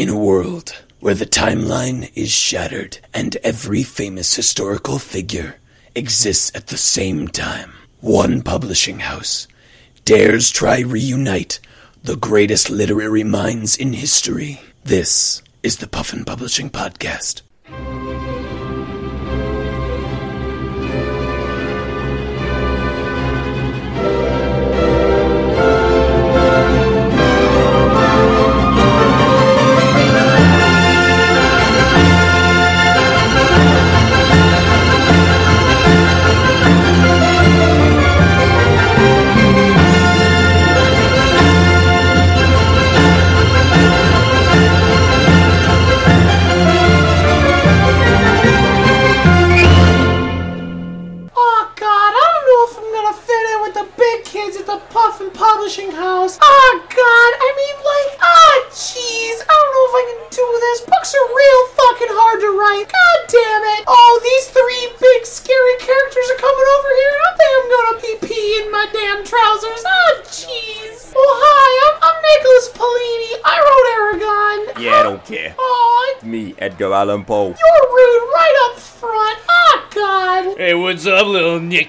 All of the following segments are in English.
In a world where the timeline is shattered and every famous historical figure exists at the same time, one publishing house dares try reunite the greatest literary minds in history. This is the Puffin Publishing Podcast.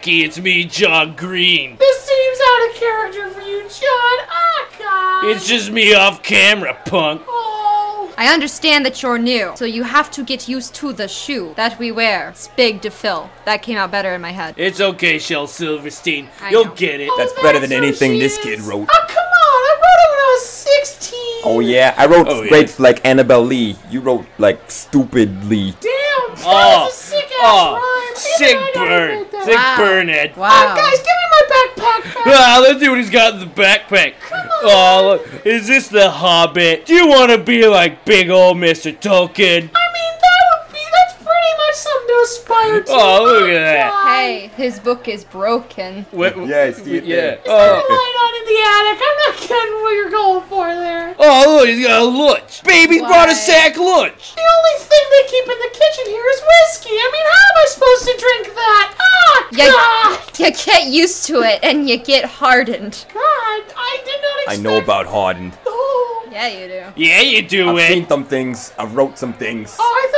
Little Nicky? It's me, John Green. This seems out of character for you, John. Ah, God. It's just me off camera, punk. Oh. I understand that you're new, so you have to get used to the shoe that we wear. It's big to fill. That came out better in my head. It's okay, Shel Silverstein. I You'll know. get it. That's Oh, better than anything this is. kid wrote. Oh, come on. I wrote it when I was 16. Oh yeah, I wrote Oh, yeah. like Annabel Lee. You wrote like stupidly. Damn. That Oh, was a sick ass oh, rhyme. sick Even I gotta burn. admit. Sick Wow. burn, Ed. Oh, Wow. guys, give me my backpack back. Ah, let's see what he's got in the backpack. Oh, look. Is this the Hobbit? Do you want to be like big old Mr. Tolkien? I pretty much something to aspire to. Oh, look at that. Hey, his book is broken. What, Yeah, I see it Yeah. there. Is there a Oh. light on in the attic? I'm not getting what you're going for there. oh, look, he's got a lunch. Baby's brought a sack lunch. The only thing they keep in the kitchen here is whiskey. I mean, how am I supposed to drink that? Ah, Yeah. God! You get used to it and you get hardened. God, I did not I expect. know about hardened. Oh, Yeah, you do. Yeah, you do, I've Ed. seen some things. I wrote some things. oh, I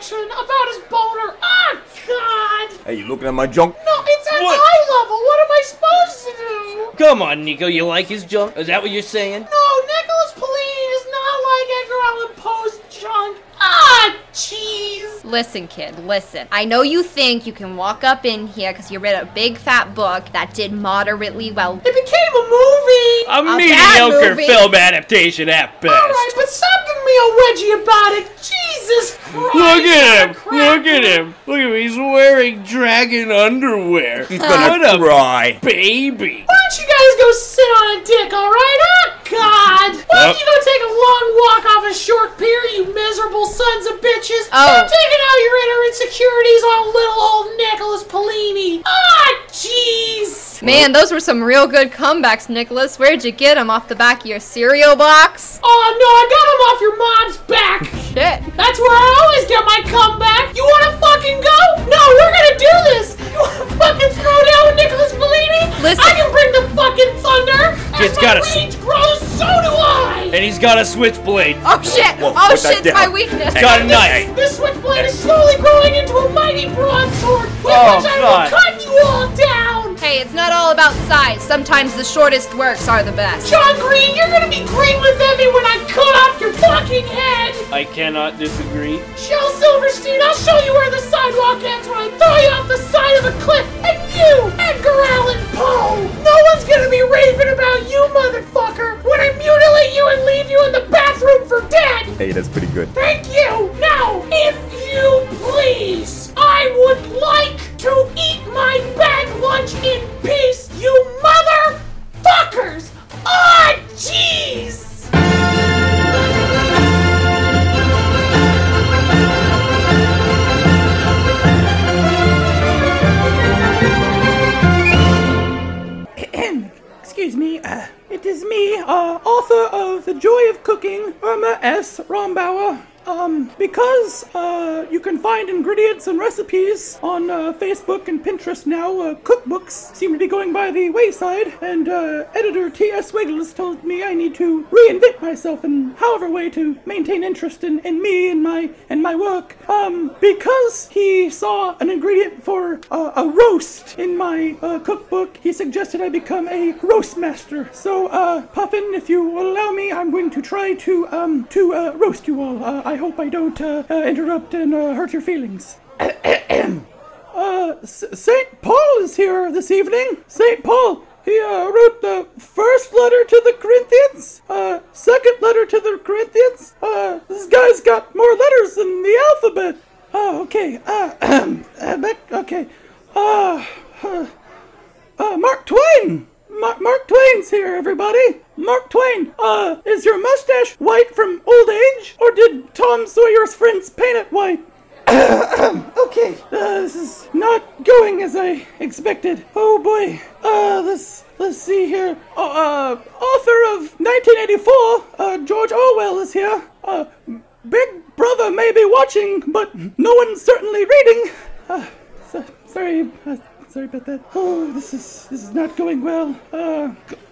dirty direction about his boner. Ah, God! Hey, you looking at my junk? No, it's at What? eye level. What am I supposed to do? Come on, Nico. You like his junk? Is that what you're saying? No, Nicholas Paolini is not like Edgar Allan Poe's junk. Ah, jeez. Listen, kid, listen. I know you think you can walk up in here because you read a big fat book that did moderately well. It became a movie. A A mediocre movie. film adaptation at best. All right, but stop giving me a wedgie about it. Jesus Christ! Look at him! Look at him! Look at him! He's wearing dragon underwear. He's what gonna a cry. baby! Why don't you guys go sit on a dick, all right? Oh, God! Why don't you go take a long walk off a short pier, you miserable sons of bitches? Oh. Stop taking out your inner insecurities on little old Nicholas Paolini. Ah, jeez! Man, those were some real good comebacks, Nicholas. Where'd you get them? Off the back of your cereal box? Oh, no, I got him off your mom's back. Shit. That's where I always get my comeback. You wanna fucking go? No, we're gonna do this. You wanna fucking throw down with Nicholas Bellini? Listen. I can bring the fucking thunder. Kid's As got my a s- rage grows, so do I. And he's got a switchblade. Oh shit! Whoa, oh put that shit! It's my down. weakness. Got a knife. This switchblade is slowly growing into a mighty broadsword, with Oh, which I God. will cut you all down. Hey, it's not all about size. Sometimes the shortest works are the best. John Green, you're gonna be green with envy when I cut off your fucking head. I cannot disagree. Shel Silverstein, I'll show you where the sidewalk ends when I throw you off the side of a cliff. And you, Edgar Allan Poe, no one's gonna be raving about you, motherfucker, when I mutilate you and leave you in the bathroom for dead. Hey, that's pretty good. Thank you. Now, if you please, I would like to eat my bag lunch in peace, you motherfuckers. Ah, jeez. Excuse me, uh, it is me, uh, author of The Joy of Cooking, Irma S. Rombauer. Um, because uh, you can find ingredients and recipes on uh, Facebook and Pinterest now, uh, cookbooks seem to be going by the wayside, and uh, editor T.S. Wiggles told me I need to reinvent myself in however way to maintain interest in, in me and my and my work. Um, because he saw an ingredient for uh, a roast in my uh, cookbook, he suggested I become a roast master. So, uh, Puffin, if you will allow me, I'm going to try to um to roast you all. I hope I don't uh, uh, interrupt and uh, hurt your feelings. Uh, St. Paul is here this evening. St. Paul, he uh, wrote the first letter to the Corinthians, uh, second letter to the Corinthians. Uh, this guy's got more letters than the alphabet. Oh, okay. Uh, uh, back, okay. Uh, uh, uh, Mark Twain. Ma- Mark Twain's here, everybody. Mark Twain, uh, is your mustache white from old age, or did Tom Sawyer's friends paint it white? okay, uh, this is not going as I expected. Oh boy. Uh, let's let's see here. Uh, uh author of 1984, uh, George Orwell is here. Uh, Big Brother may be watching, but no one's certainly reading. Uh, so, sorry, uh, sorry about that. Oh, this is this is not going well.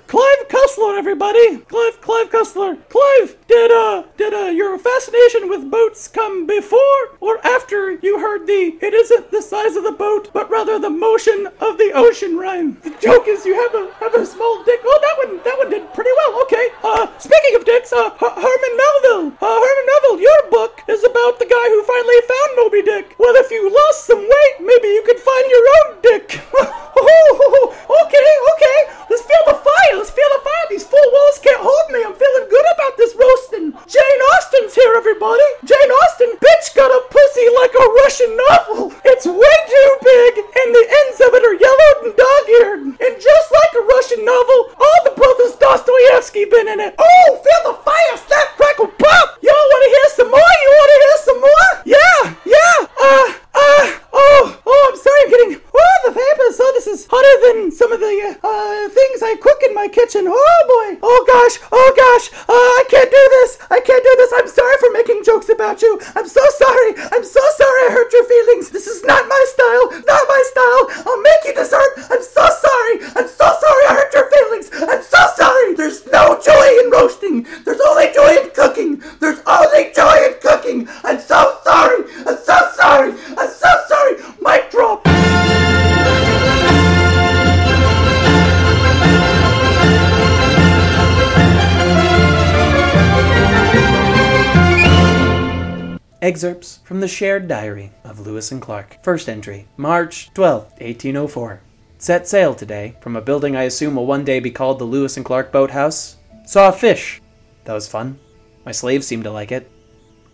Clive Cussler, everybody! Clive, Clive Cussler. Clive, did uh, did uh, your fascination with boats come before or after you heard the "It isn't the size of the boat, but rather the motion of the ocean" rhyme? The joke is you have a have a small dick. Oh, that one, that one did pretty well. Okay. Uh, speaking of dicks, uh, Her- Herman Melville. Uh, Herman Melville, your book is about the guy who finally found Moby Dick. Well, if you lost some weight, maybe you could find your own dick. okay, okay. Let's feel the fire. Let's feel the fire. These four walls can't hold me. I'm feeling good about this roasting. Jane Austen's here, everybody. Jane Austen, bitch, got a pussy like a Russian novel. It's way too big, and the ends of it are yellowed and dog-eared. And just like a Russian novel, all the brothers Dostoevsky been in it. Oh, Excerpts from the shared diary of Lewis and Clark. First entry, March 12, 1804. Set sail today from a building I assume will one day be called the Lewis and Clark Boathouse. Saw a fish. That was fun. My slaves seemed to like it.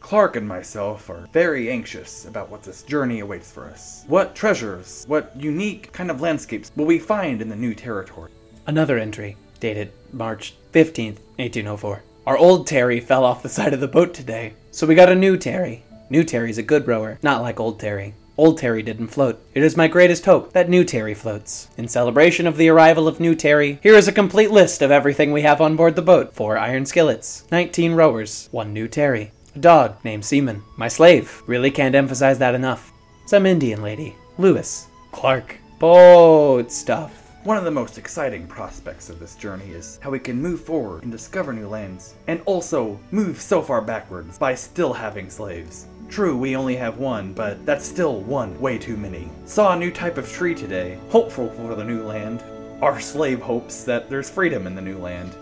Clark and myself are very anxious about what this journey awaits for us. What treasures, what unique kind of landscapes will we find in the new territory? Another entry, dated March 15th, 1804. Our old Terry fell off the side of the boat today, so we got a new Terry. New Terry's a good rower, not like old Terry. Old Terry didn't float. It is my greatest hope that New Terry floats. In celebration of the arrival of New Terry, here is a complete list of everything we have on board the boat. Four iron skillets, 19 rowers, one New Terry, a dog named Seaman, my slave, really can't emphasize that enough, some Indian lady, Lewis, Clark, boat stuff. One of the most exciting prospects of this journey is how we can move forward and discover new lands, and also move so far backwards by still having slaves. True, we only have one, but that's still one way too many. Saw a new type of tree today, hopeful for the new land. Our slave hopes that there's freedom in the new land.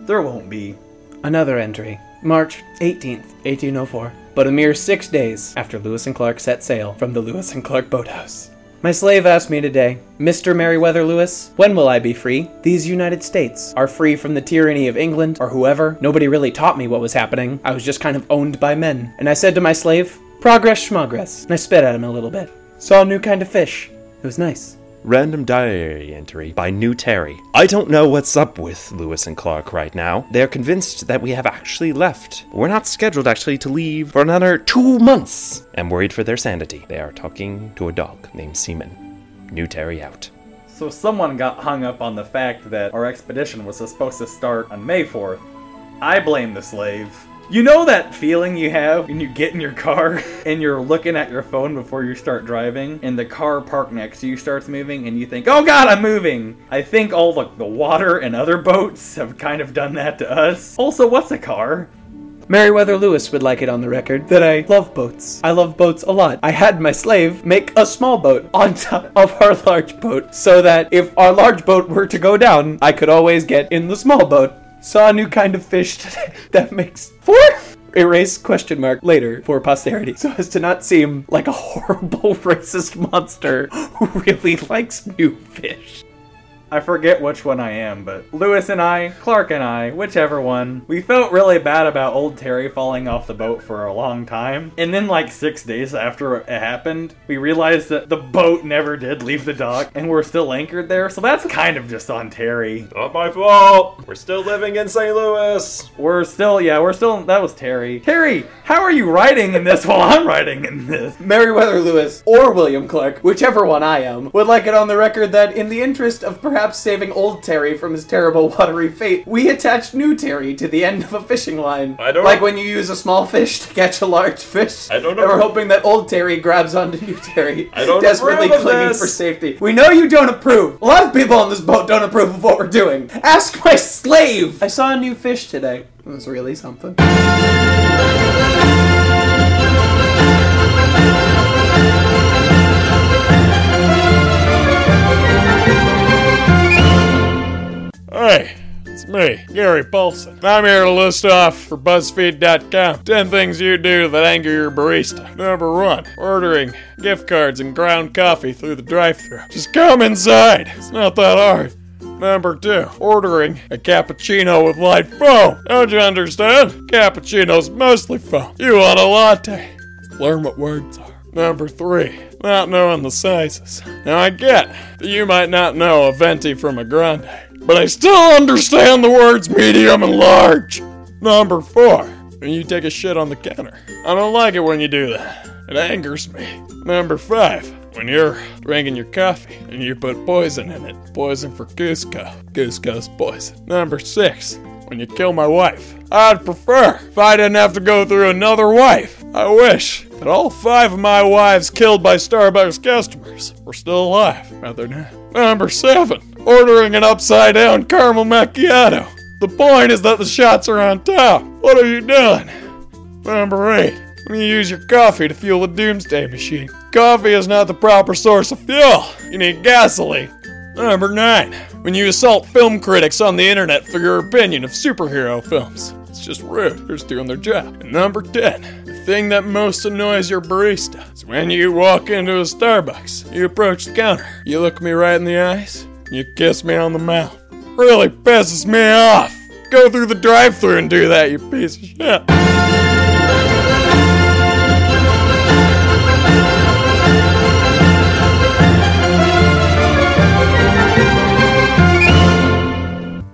There won't be. Another entry, March 18th, 1804, but a mere six days after Lewis and Clark set sail from the Lewis and Clark boathouse. My slave asked me today, Mr. Meriwether Lewis, when will I be free? These United States are free from the tyranny of England or whoever. Nobody really taught me what was happening. I was just kind of owned by men. And I said to my slave, Progress schmogress. And I spit at him a little bit. Saw a new kind of fish. It was nice. Random diary entry by New Terry. I don't know what's up with Lewis and Clark right now. They're convinced that we have actually left. We're not scheduled actually to leave for another two months. I'm worried for their sanity. They are talking to a dog named Seaman. New Terry out. So someone got hung up on the fact that our expedition was supposed to start on May 4th, I blame the slave. You know that feeling you have when you get in your car and you're looking at your phone before you start driving and the car parked next to you starts moving and you think, oh god, I'm moving. I think all the, the water and other boats have kind of done that to us. Also, what's a car? Meriwether Lewis would like it on the record that I love boats. I love boats a lot. I had my slave make a small boat on top of our large boat so that if our large boat were to go down, I could always get in the small boat. Saw a new kind of fish today that makes four. Erase question mark later for posterity so as to not seem like a horrible racist monster who really likes new fish. I forget which one I am, but Lewis and I, Clark and I, whichever one, we felt really bad about old Terry falling off the boat for a long time. And then, like six days after it happened, we realized that the boat never did leave the dock and we're still anchored there, so that's kind of just on Terry. Not my fault. We're still living in St. Louis. We're still, yeah, we're still, that was Terry. Terry, how are you writing in this while I'm writing in this? Meriwether Lewis or William Clark, whichever one I am, would like it on the record that in the interest of perhaps saving old Terry from his terrible watery fate, we attached new Terry to the end of a fishing line. I don't- like when you use a small fish to catch a large fish. I don't And we're hoping that old Terry grabs onto new Terry, I don't desperately clinging this. for safety. We know you don't approve. A lot of people on this boat don't approve of what we're doing. Ask my slave. I saw a new fish today. It was really something. Hey, it's me, Gary Paulsen. I'm here to list off for BuzzFeed.com 10 things you do that anger your barista. Number one, ordering gift cards and ground coffee through the drive thru Just come inside. It's not that hard. Number two, ordering a cappuccino with light foam. Don't you understand? Cappuccino's mostly foam. You want a latte. Learn what words are. Number three, not knowing the sizes. Now I get that you might not know a venti from a grande, but I still understand the words medium and large. Number four, when you take a shit on the counter. I don't like it when you do that. It angers me. Number five, when you're drinking your coffee and you put poison in it. Poison for Kuzco. Kuzco's poison. Number six, when you kill my wife. I'd prefer if I didn't have to go through another wife. I wish that all five of my wives killed by Starbucks customers were still alive, they're not. Number seven, ordering an upside down caramel macchiato. The point is that the shots are on top. What are you doing? Number eight, when you use your coffee to fuel a doomsday machine. Coffee is not the proper source of fuel. You need gasoline. Number 9. When you assault film critics on the internet for your opinion of superhero films. It's just rude. They're just doing their job. And number 10. The thing that most annoys your barista is when you walk into a Starbucks, you approach the counter, you look me right in the eyes, you kiss me on the mouth. Really pisses me off. Go through the drive thru and do that, you piece of shit.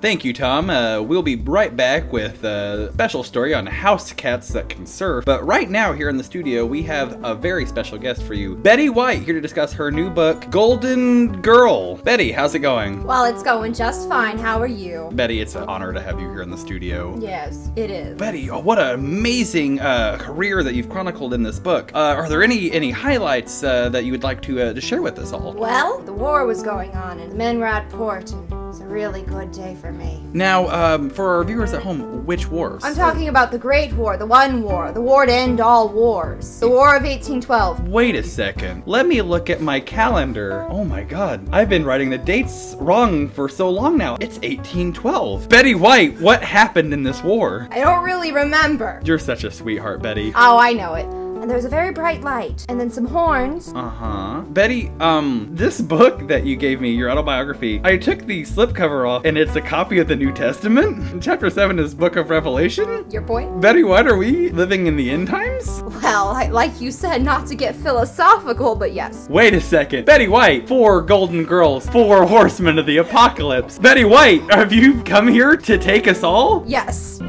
Thank you, Tom. Uh, we'll be right back with a special story on house cats that can surf. But right now, here in the studio, we have a very special guest for you Betty White, here to discuss her new book, Golden Girl. Betty, how's it going? Well, it's going just fine. How are you? Betty, it's an honor to have you here in the studio. Yes, it is. Betty, oh, what an amazing uh, career that you've chronicled in this book. Uh, are there any any highlights uh, that you would like to uh, to share with us all? Well, the war was going on, and the men were at port, and it was a really good day for me. Now, um, for our viewers at home, which wars? I'm talking about the Great War, the One War, the war to end all wars, the War of 1812. Wait a second. Let me look at my calendar. Oh my god. I've been writing the dates wrong for so long now. It's 1812. Betty White, what happened in this war? I don't really remember. You're such a sweetheart, Betty. Oh, I know it. And there was a very bright light, and then some horns. Uh huh. Betty, um, this book that you gave me, your autobiography, I took the slipcover off, and it's a copy of the New Testament. Chapter 7 is Book of Revelation. Your point? Betty White, are we living in the end times? Well, I, like you said, not to get philosophical, but yes. Wait a second. Betty White, four golden girls, four horsemen of the apocalypse. Betty White, have you come here to take us all? Yes.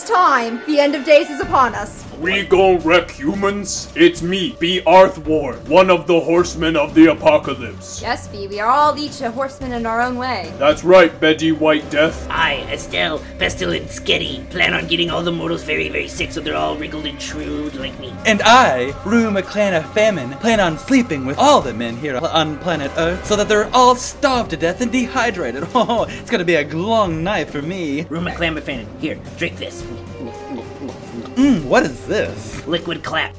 It's time. The end of days is upon us. We gon' wreck humans? It's me, B. Arth Ward, one of the horsemen of the apocalypse. Yes, Bee, we are all each a horseman in our own way. That's right, Betty White Death. I, Estelle, Pestilent, Sketty, plan on getting all the mortals very, very sick so they're all wrinkled and shrewd like me. And I, Rue McClan of Famine, plan on sleeping with all the men here on planet Earth so that they're all starved to death and dehydrated. Oh, it's gonna be a long night for me. Rue McClan Famine, here, drink this. Mmm, what is this? Liquid clap.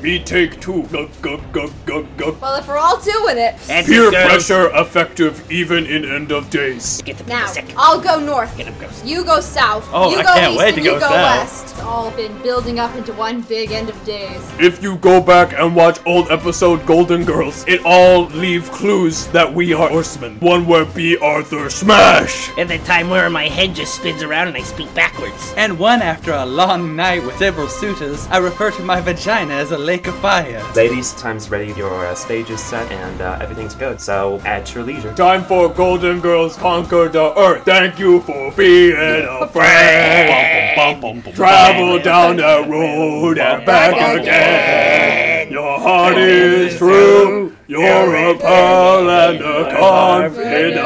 Me take two. Gug, gug, gug, gug, gug. Well, if we're all doing it. That's Peer it, girls. pressure effective even in end of days. Get the Now, sick. I'll go north. Get 'em, girls. You go south. Oh, you I go can't east, wait and to you go go south. west. All been building up into one big end of days. If you go back and watch old episode Golden Girls, it all leave clues that we are horsemen. One where Bea Arthur smash! And the time where my head just spins around and I speak backwards. And one after a long night with several suitors, I refer to my vagina as a lake of fire. Ladies, time's ready. Your uh, stage is set and uh, everything's good. So at your leisure. Time for Golden Girls conquer the earth. Thank you for being a friend. Travel down the road and back again. Your heart is true. You're a pearl and a confidant.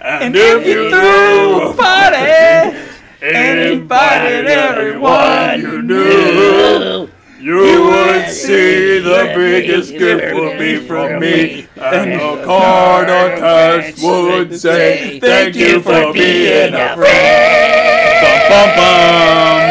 And if you do party and invited everyone you knew, you would see the biggest gift would be from me. And the card attached would say, Thank you for being a friend. Bum, bum,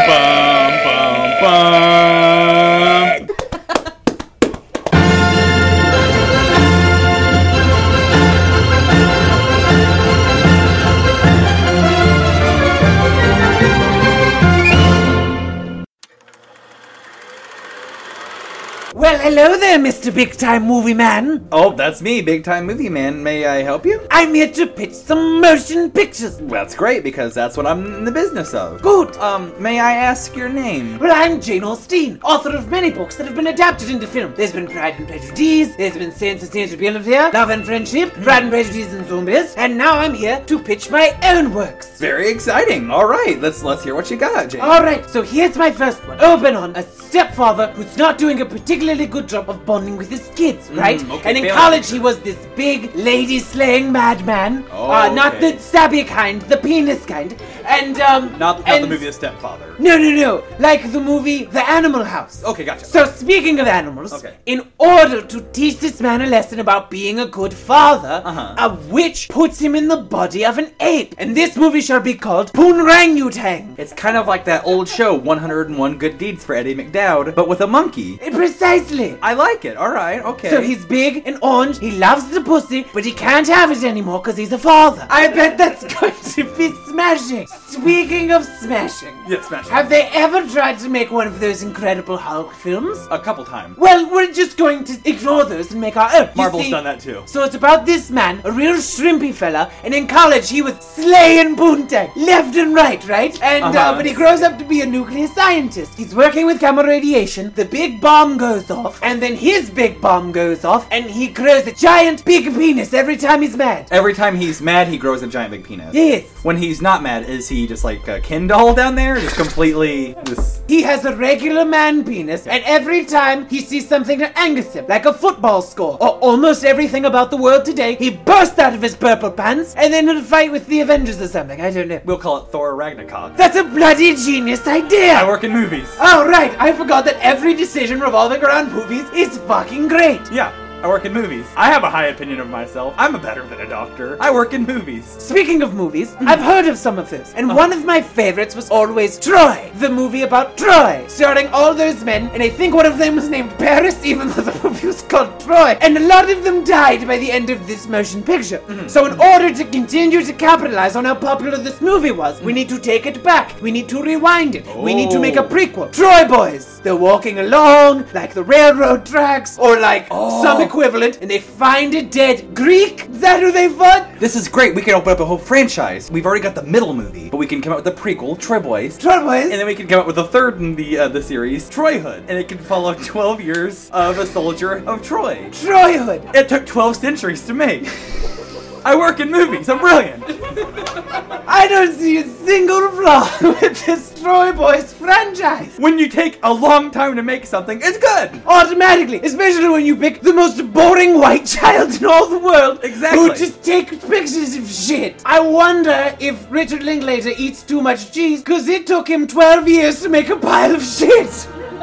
Well, hello there, Mr. Big Time Movie Man. Oh, that's me, big time movie man. May I help you? I'm here to pitch some motion pictures. Well, That's great because that's what I'm in the business of. Good. Um, may I ask your name? Well, I'm Jane Austen, author of many books that have been adapted into film. There's been Pride and Prejudice, there's been Sense and Sensibility, Love and Friendship, Pride and Prejudice and Zombies, and now I'm here to pitch my own works. Very exciting. All right, let's let's hear what you got, Jane. Alright, so here's my first one. Open on a stepfather who's not doing a particularly good job of bonding with his kids, right? okay, and in college, he was this big, lady slaying madman. Oh, uh, not okay. the stabby kind, the penis kind. And, um. Not, not and- the movie The Stepfather. No, no, no. Like the movie The Animal House. Okay, gotcha. So, speaking of animals, Okay. in order to teach this man a lesson about being a good father, Uh-huh. a witch puts him in the body of an ape. And this movie shall be called Poonrangutang. It's kind of like that old show, 101 Good Deeds for Eddie McDowd, but with a monkey. Precisely. I like it. All right, okay. So he's big and orange, he loves the pussy, but he can't have it anymore because he's a father. I bet that's going to be smashing. Speaking of smashing, Yeah, smash it. have they ever tried to make one of those Incredible Hulk films? a couple times. Well, we're just going to ignore those and make our own. Marvel's see- done that too. So it's about this man, a real shrimpy fella, and in college he was slaying Boontang left and right, right? And uh Uh-huh. but he grows up to be a nuclear scientist. He's working with gamma radiation. The big bomb goes off, and then his big bomb goes off, and he grows a giant big penis every time he's mad. Every time he's mad, he grows a giant big penis. Yes. When he's not mad, is he just like a Ken doll down there? Just completely just. He has a regular man penis, and every time he sees something that angers him, like a football score, or almost everything about the world today, he bursts out of his purple pants, and then he'll fight with the Avengers or something. I don't know. We'll call it Thor Ragnarok. That's a bloody genius idea! I work in movies. Oh, right, I forgot that every decision revolving around movies is fucking great. Yeah, I work in movies. I have a high opinion of myself. I'm a better than a doctor. I work in movies. Speaking of movies, mm-hmm. I've heard of some of those, and uh-huh. one of my favorites was always Troy, the movie about Troy, starring all those men, and I think one of them was named Paris, even though the movie was called Troy, and a lot of them died by the end of this motion picture. Mm-hmm. So, in order to continue to capitalize on how popular this movie was, we need to take it back. We need to rewind it. We need to make a oh. prequel. Troy Boys. They're walking along like the railroad tracks, or like oh. some equivalent, and they find a dead Greek. Is that who they fought? This is great. We can open up a whole franchise. We've already got the middle movie, but we can come up with the prequel, Troy Boys. Troy Boys. And then we can come up with the third in the uh, the series, Troyhood, and it can follow 12 years of a soldier of Troy. Troyhood. It took 12 centuries to make. I work in movies. I'm brilliant. I don't see a single flaw with this Troy Boys franchise. When you take a long time to make something, it's good. Automatically, especially when you pick the most boring white child in all the world. Exactly. Who just takes pictures of shit. I wonder if Richard Linklater eats too much cheese because it took him 12 years to make a pile of shit.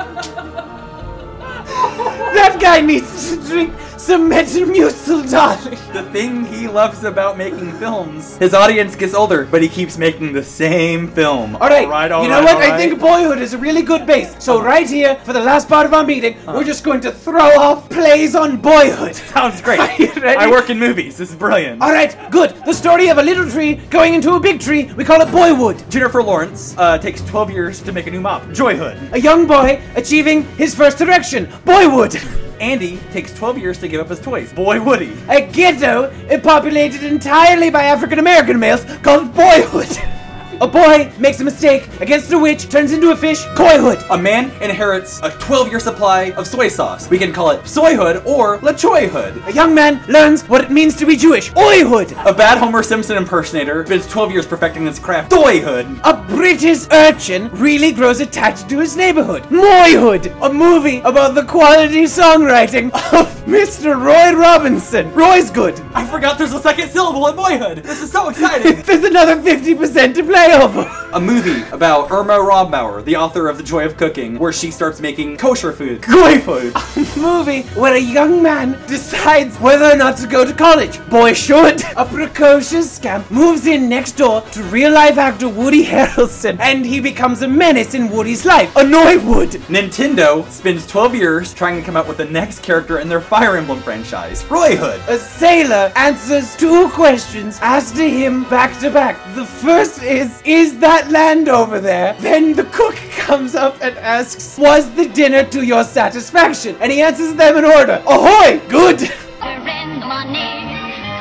that guy needs to drink Metamucil, darling. The thing he loves about making films, his audience gets older, but he keeps making the same film. All right, all right, all you know right, what? I right. think Boyhood is a really good base. So right here, for the last part of our meeting, we're just going to throw off plays on Boyhood. sounds great. Are you ready? I work in movies. This is brilliant. All right, good. The story of a little tree going into a big tree. We call it Boywood. Jennifer Lawrence uh, takes 12 years to make a new mop. Joyhood. A young boy achieving his first erection. Boywood. Andy takes 12 years to give up his toys. Boy Woody. A ghetto populated entirely by African American males called Boyhood. A boy makes a mistake against a witch, turns into a fish. Coyhood. A man inherits a 12 year supply of soy sauce. We can call it Soyhood or LaChoyhood. A young man learns what it means to be Jewish. Oyhood. A bad Homer Simpson impersonator spends 12 years perfecting his craft. Doyhood. A British urchin really grows attached to his neighborhood. Moyhood, a movie about the quality songwriting of Mr. Roy Robinson. Roy's good. I forgot there's a second syllable in Boyhood. This is so exciting. There's another 50% to play over. a movie about Irma Rombauer, the author of The Joy of Cooking, where she starts making kosher food. Goy food. movie where a young man decides whether or not to go to college. Boy should. A precocious scamp moves in next door to real life actor Woody Harrelson, and he becomes a menace in Woody's life. Annoy Wood. Nintendo spends 12 years trying to come up with the next character in their Fire Emblem franchise. Roy Hood. A sailor answers two questions asked to him back to back. The first is, is that land over there? Then the cook comes up and asks, was the dinner to your satisfaction? And he answers them in order. Ahoy! Good! Surrender money.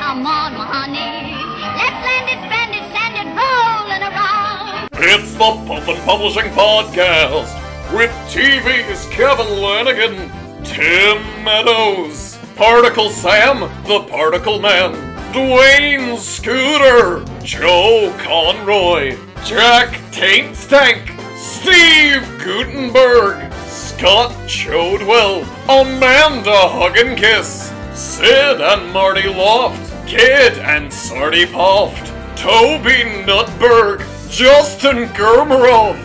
Come on, honey. Let's land it, spend it, send it, rolling around. It's the Puffin Publishing Podcast with TV's Kevin Lanigan, Tim Meadows, Particle Sam, the Particle Man, Dwayne Scooter, Joe Konroy, Jack Taint Stank, Steve Guttenberg, Scott Chodwell, Amanda Hugginkiss, Sid and Marty Loft, Kid and Sardy Poft, Toby Nutberg, Justin Germeroth,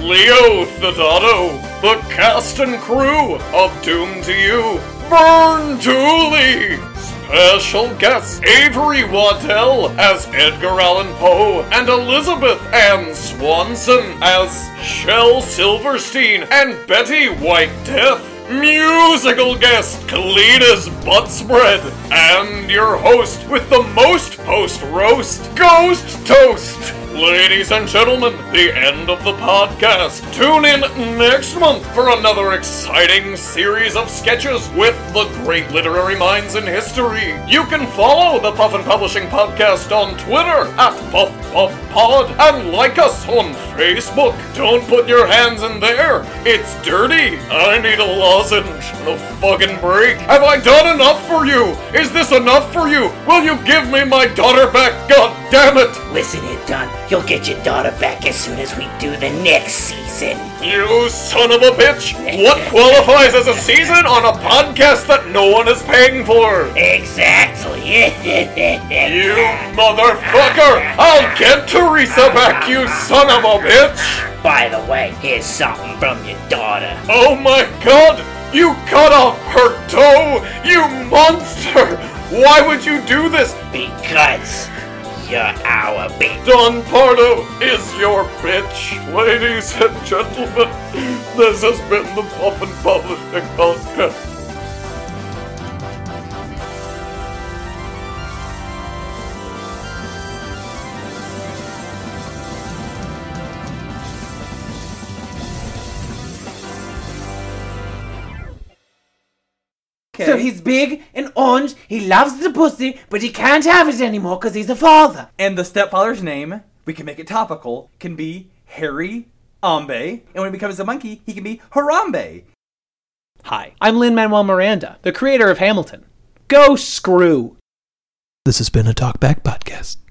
Leo Theodato, the cast and crew of Doom to You, Vern Tooley, special guests Avery Waddell as Edgar Allan Poe, and Elizabeth Ann Swanson as Shel Silverstein and Betty White Death. Musical guest Kalina's Butt Spread, and your host with the most post roast, Ghost Toast. Ladies and gentlemen, the end of the podcast. Tune in next month for another exciting series of sketches with the great literary minds in history. You can follow the Puffin Publishing Podcast on Twitter at PufPubPod and like us on Facebook. Don't put your hands in there. It's dirty. I need a lozenge and a fucking break. Have I done enough for you? Is this enough for you? Will you give me my daughter back? God damn it! Listen here, Don. You'll get your daughter back as soon as we do the next season. You son of a bitch! What qualifies as a season on a podcast that no one is paying for? Exactly. You motherfucker! I'll get Teresa back, you son of a bitch! By the way, here's something from your daughter. Oh my god! You cut off her toe! You monster! Why would you do this? Because you're our bitch. Don Pardo is your bitch. Ladies and gentlemen, this has been the Puffin Publishing Podcast. So he's big and orange, he loves the pussy, but he can't have it anymore because he's a father. And the stepfather's name, we can make it topical, can be Harry Ambe. And when he becomes a monkey, he can be Harambe. Hi, I'm Lin Manuel Miranda, the creator of Hamilton. Go screw. This has been a Talkback Podcast.